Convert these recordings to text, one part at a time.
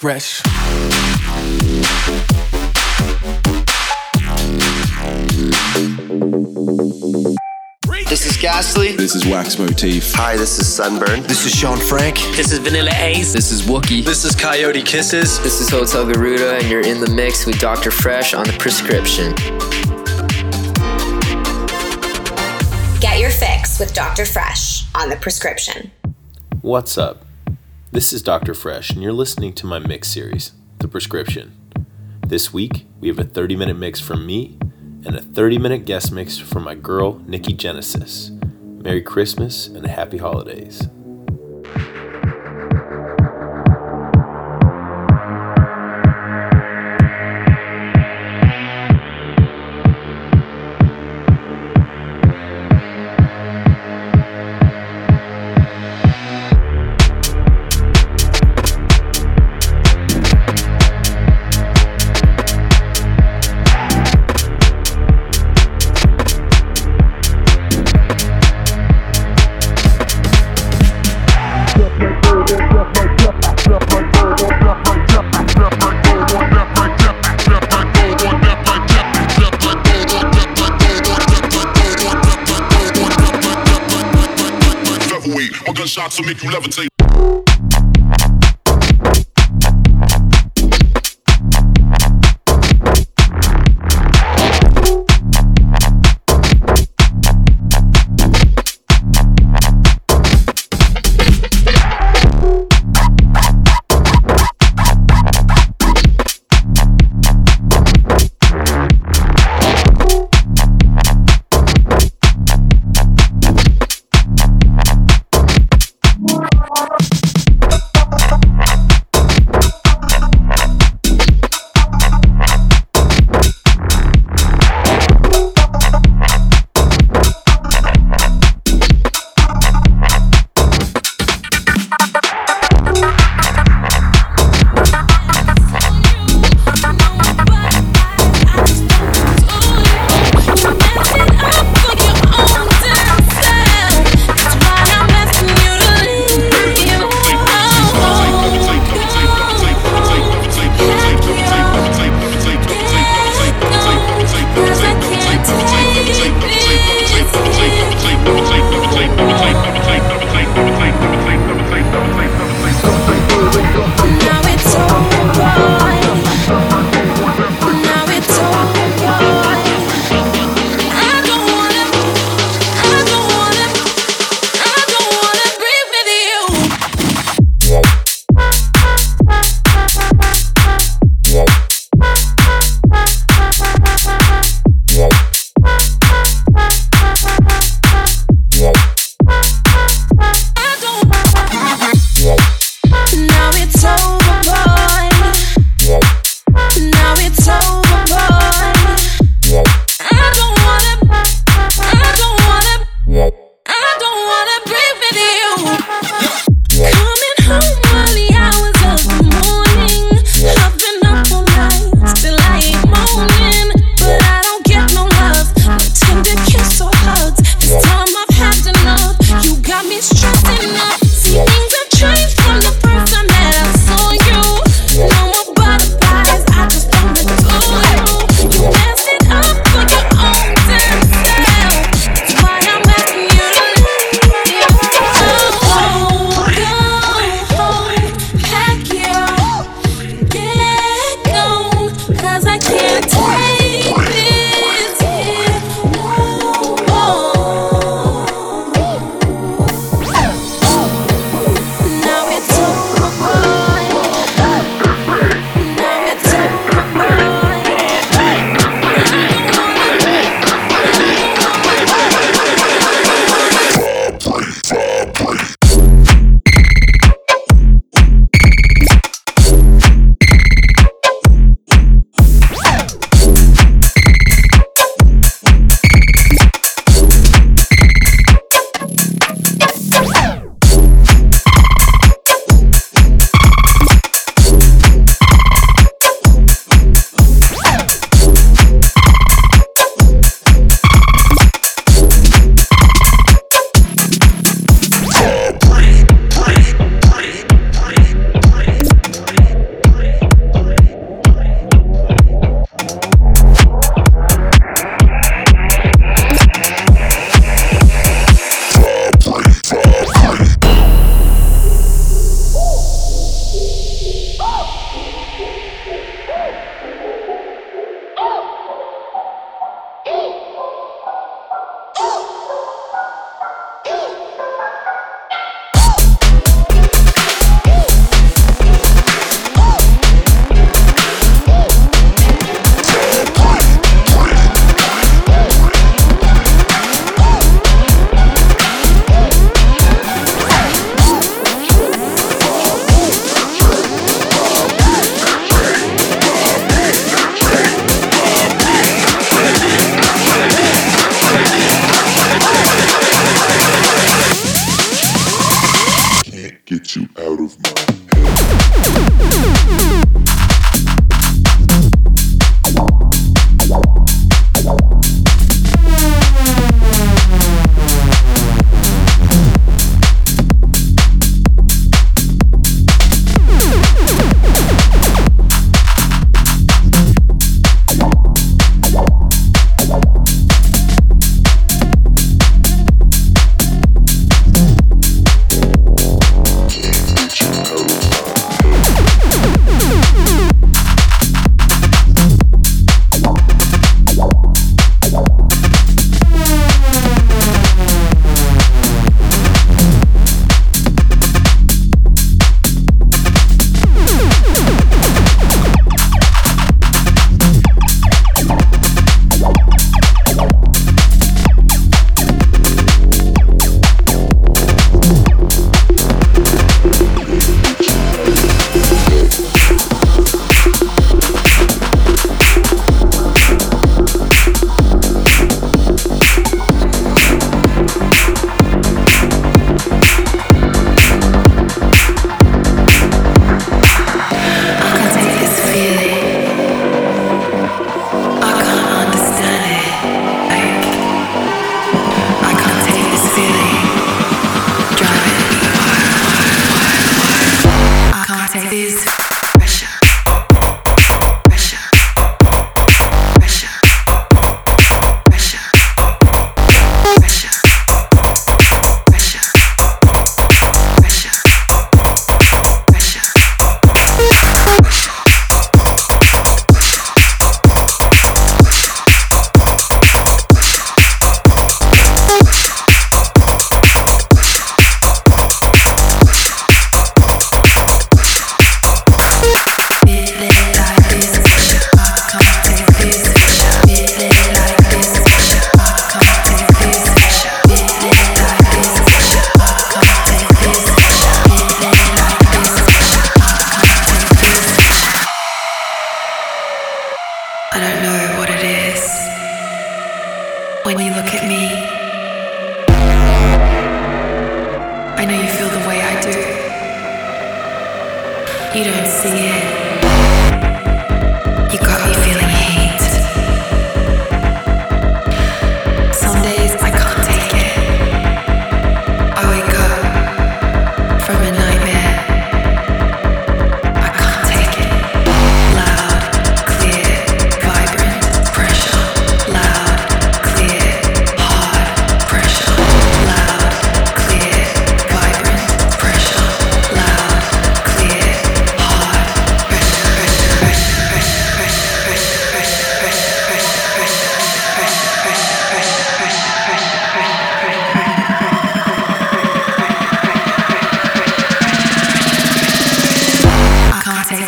Fresch. This is Ghastly. This is Wax Motif. Hi, this is Sunburn. This is Sean Frank. This is Vanilla Ace. This is Wuki. This is Coyote Kisses. This is Hotel Garuda, and you're in the mix with Dr. Fresch on the prescription. Get your fix with Dr. Fresch on the prescription. What's up? This is Dr. Fresch, and you're listening to my mix series, The Prescription. This week, we have a 30 minute mix from me and a 30 minute guest mix from my girl, Nicky Genesis. Merry Christmas and Happy Holidays. Will make you levitate.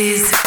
please.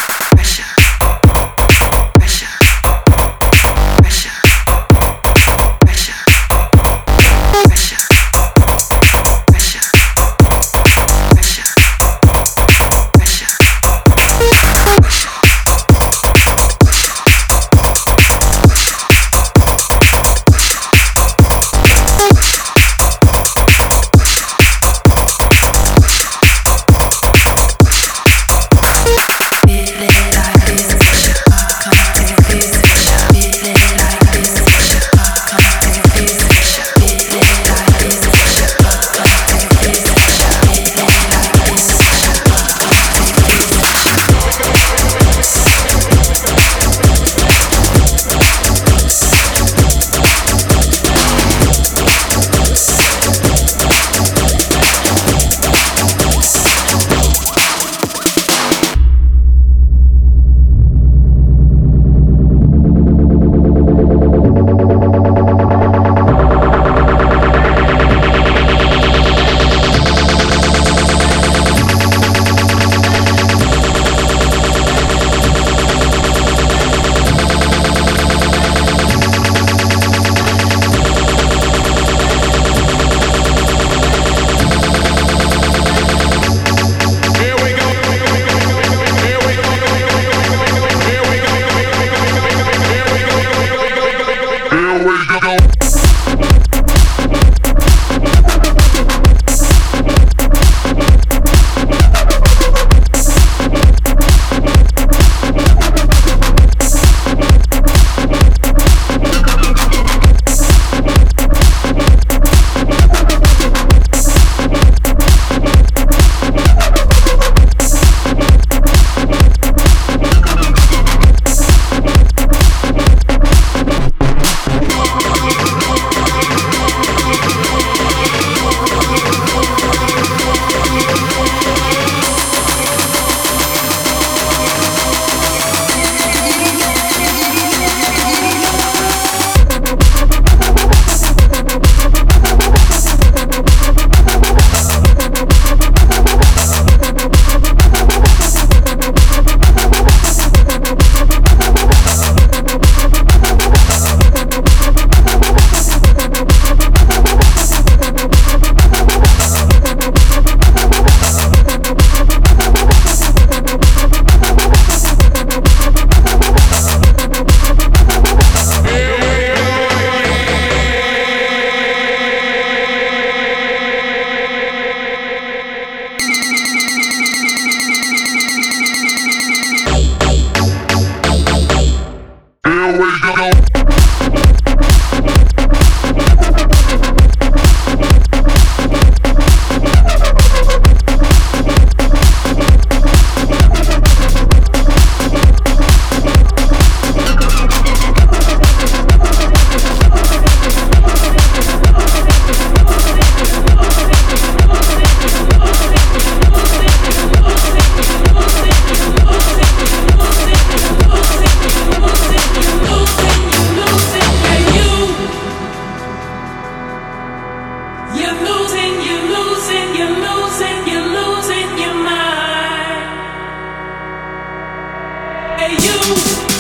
you.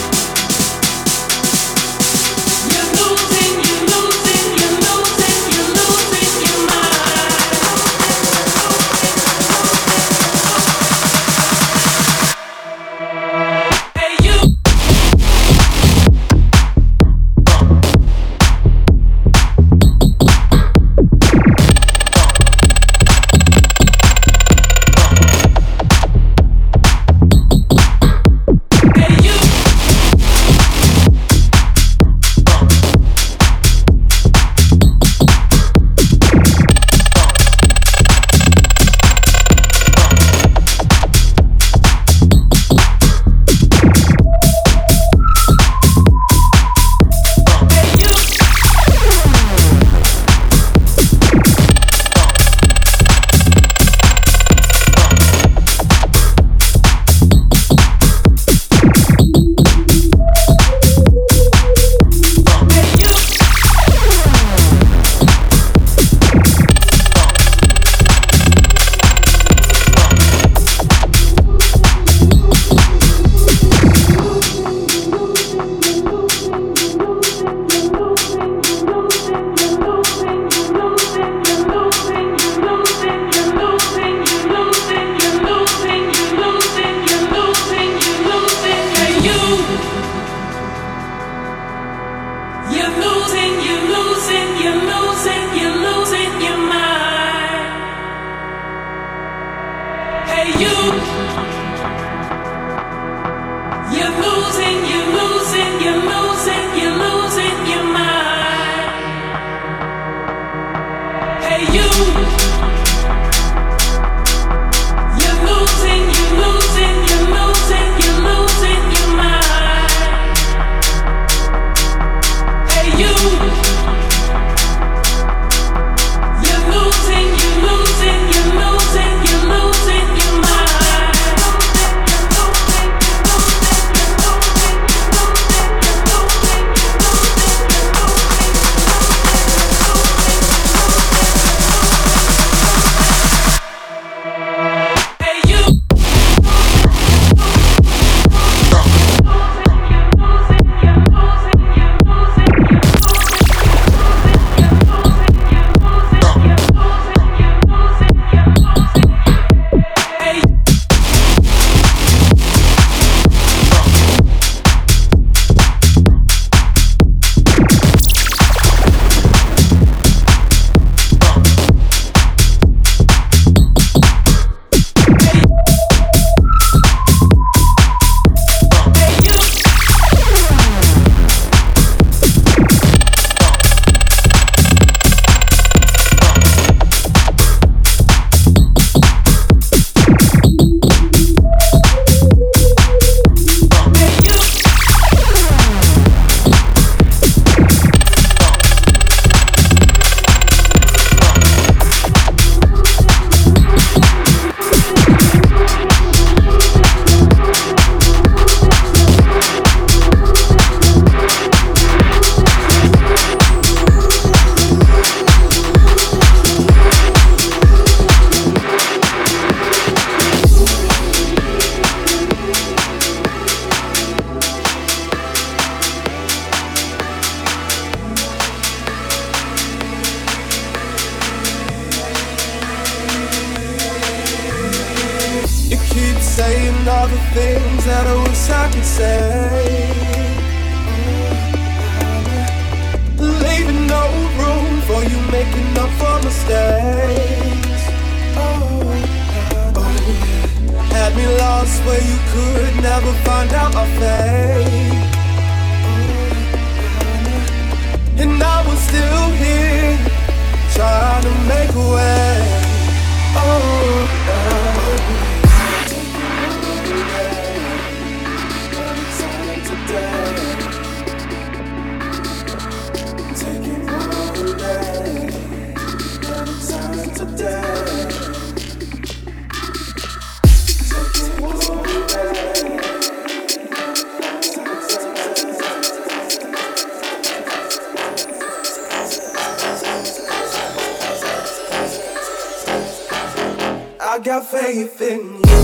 you. say. Leaving no room for you making up for mistakes. Oh, oh. Had me lost where you could never find out my fate. And I was still here trying to make a way. Oh, oh. oh. Faith in you.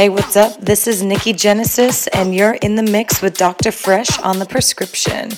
Hey, what's up? This is Nicky Genesis, and you're in the mix with Dr. Fresch on the prescription.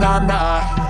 Na na.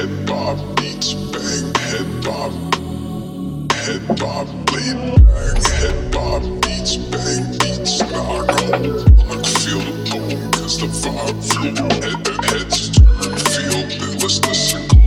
Head bob beats bang, head bob. Head bob. Head bob beats bang, beats knock. Look, feel the boom, the vibe feel. Head, heads turn, feel, and let's listen.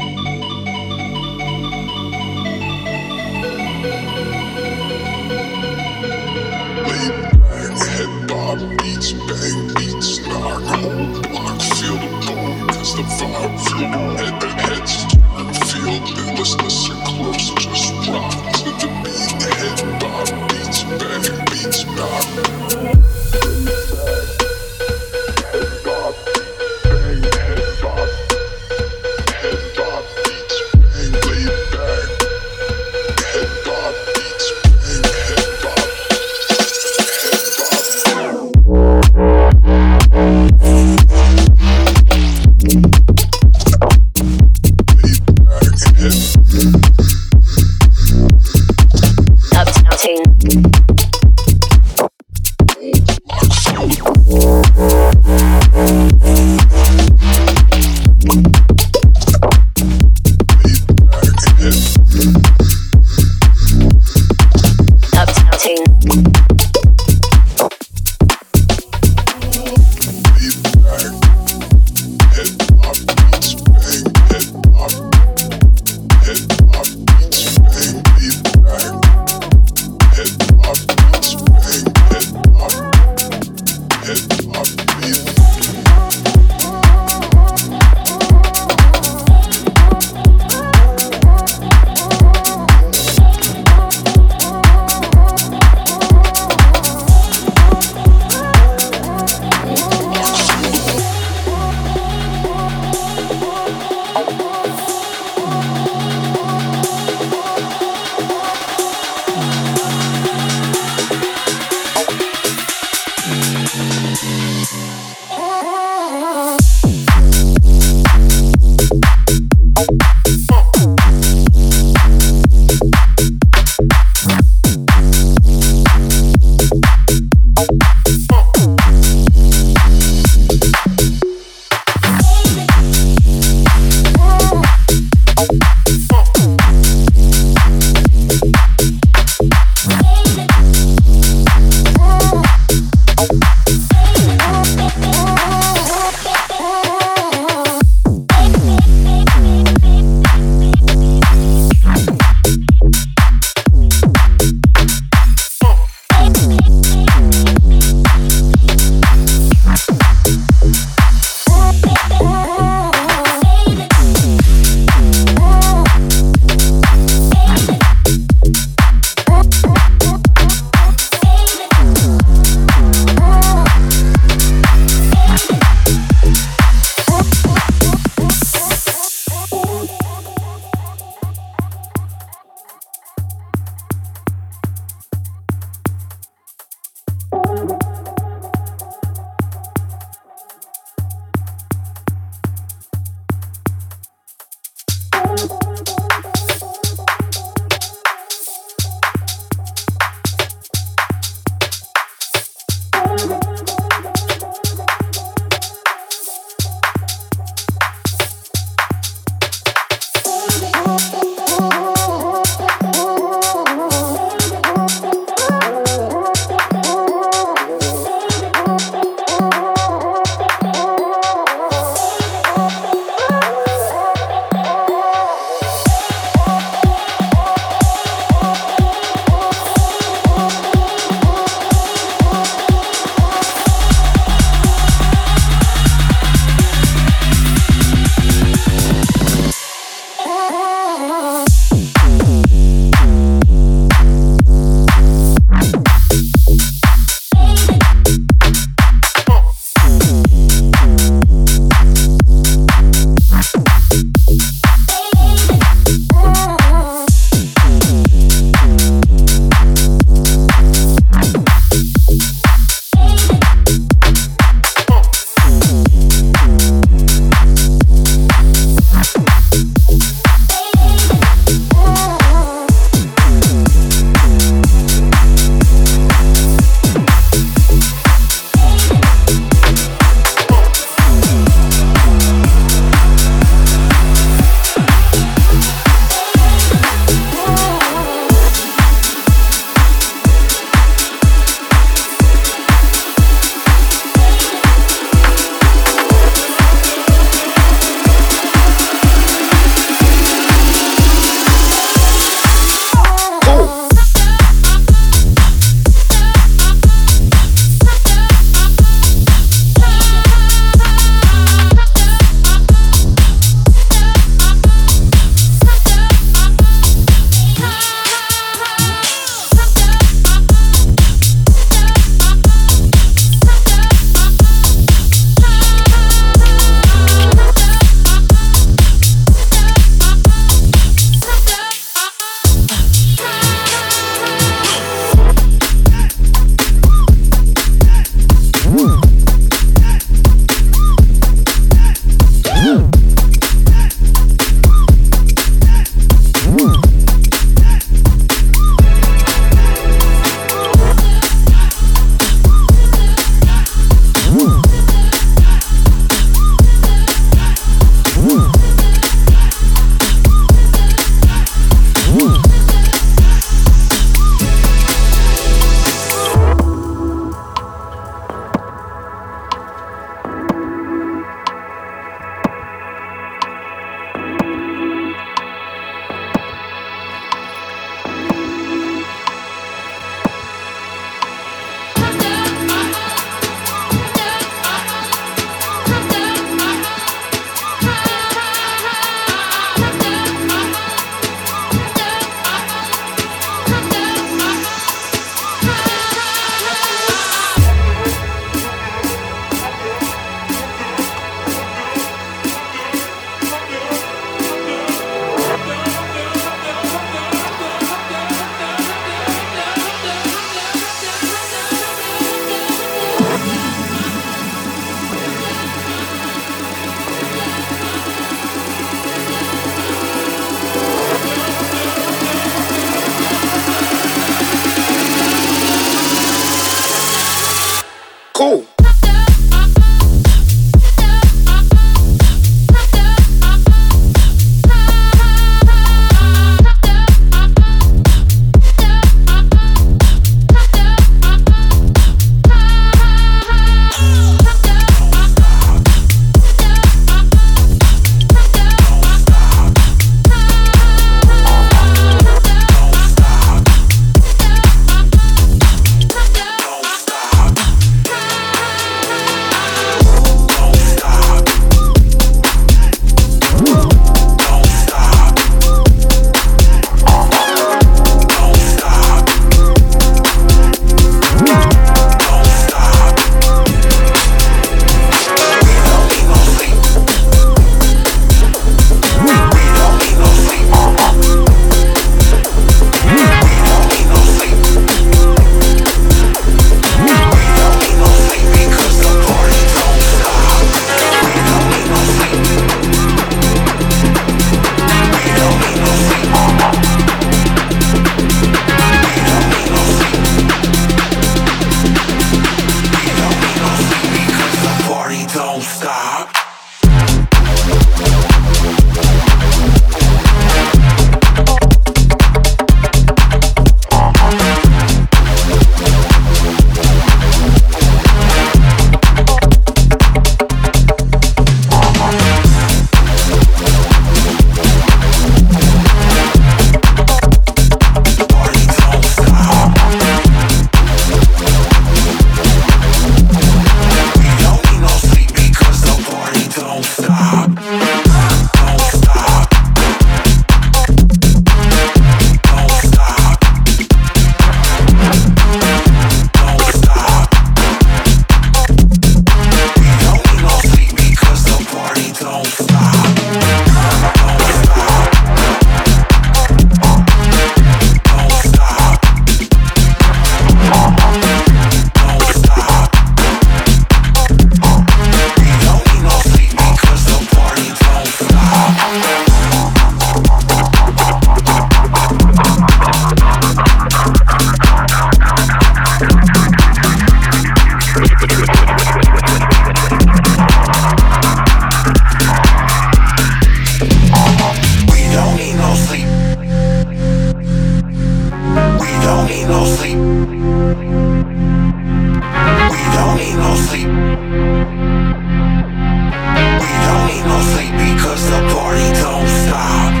sleep because the party don't stop.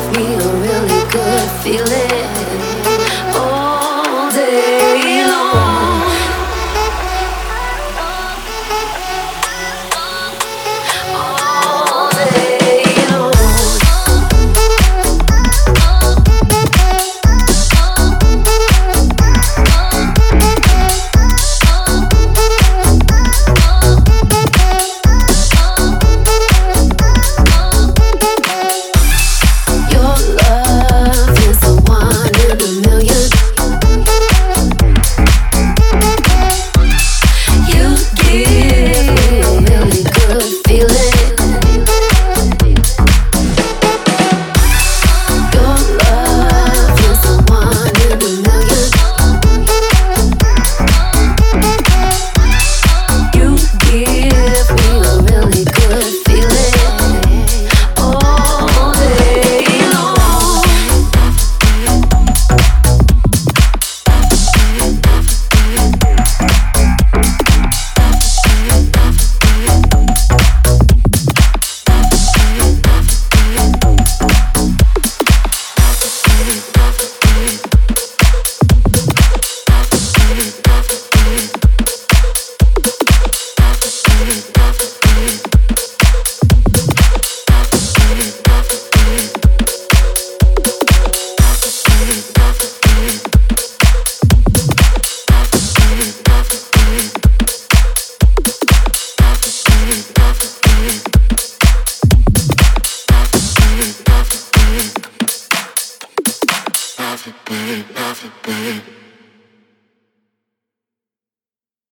give me a really good feeling.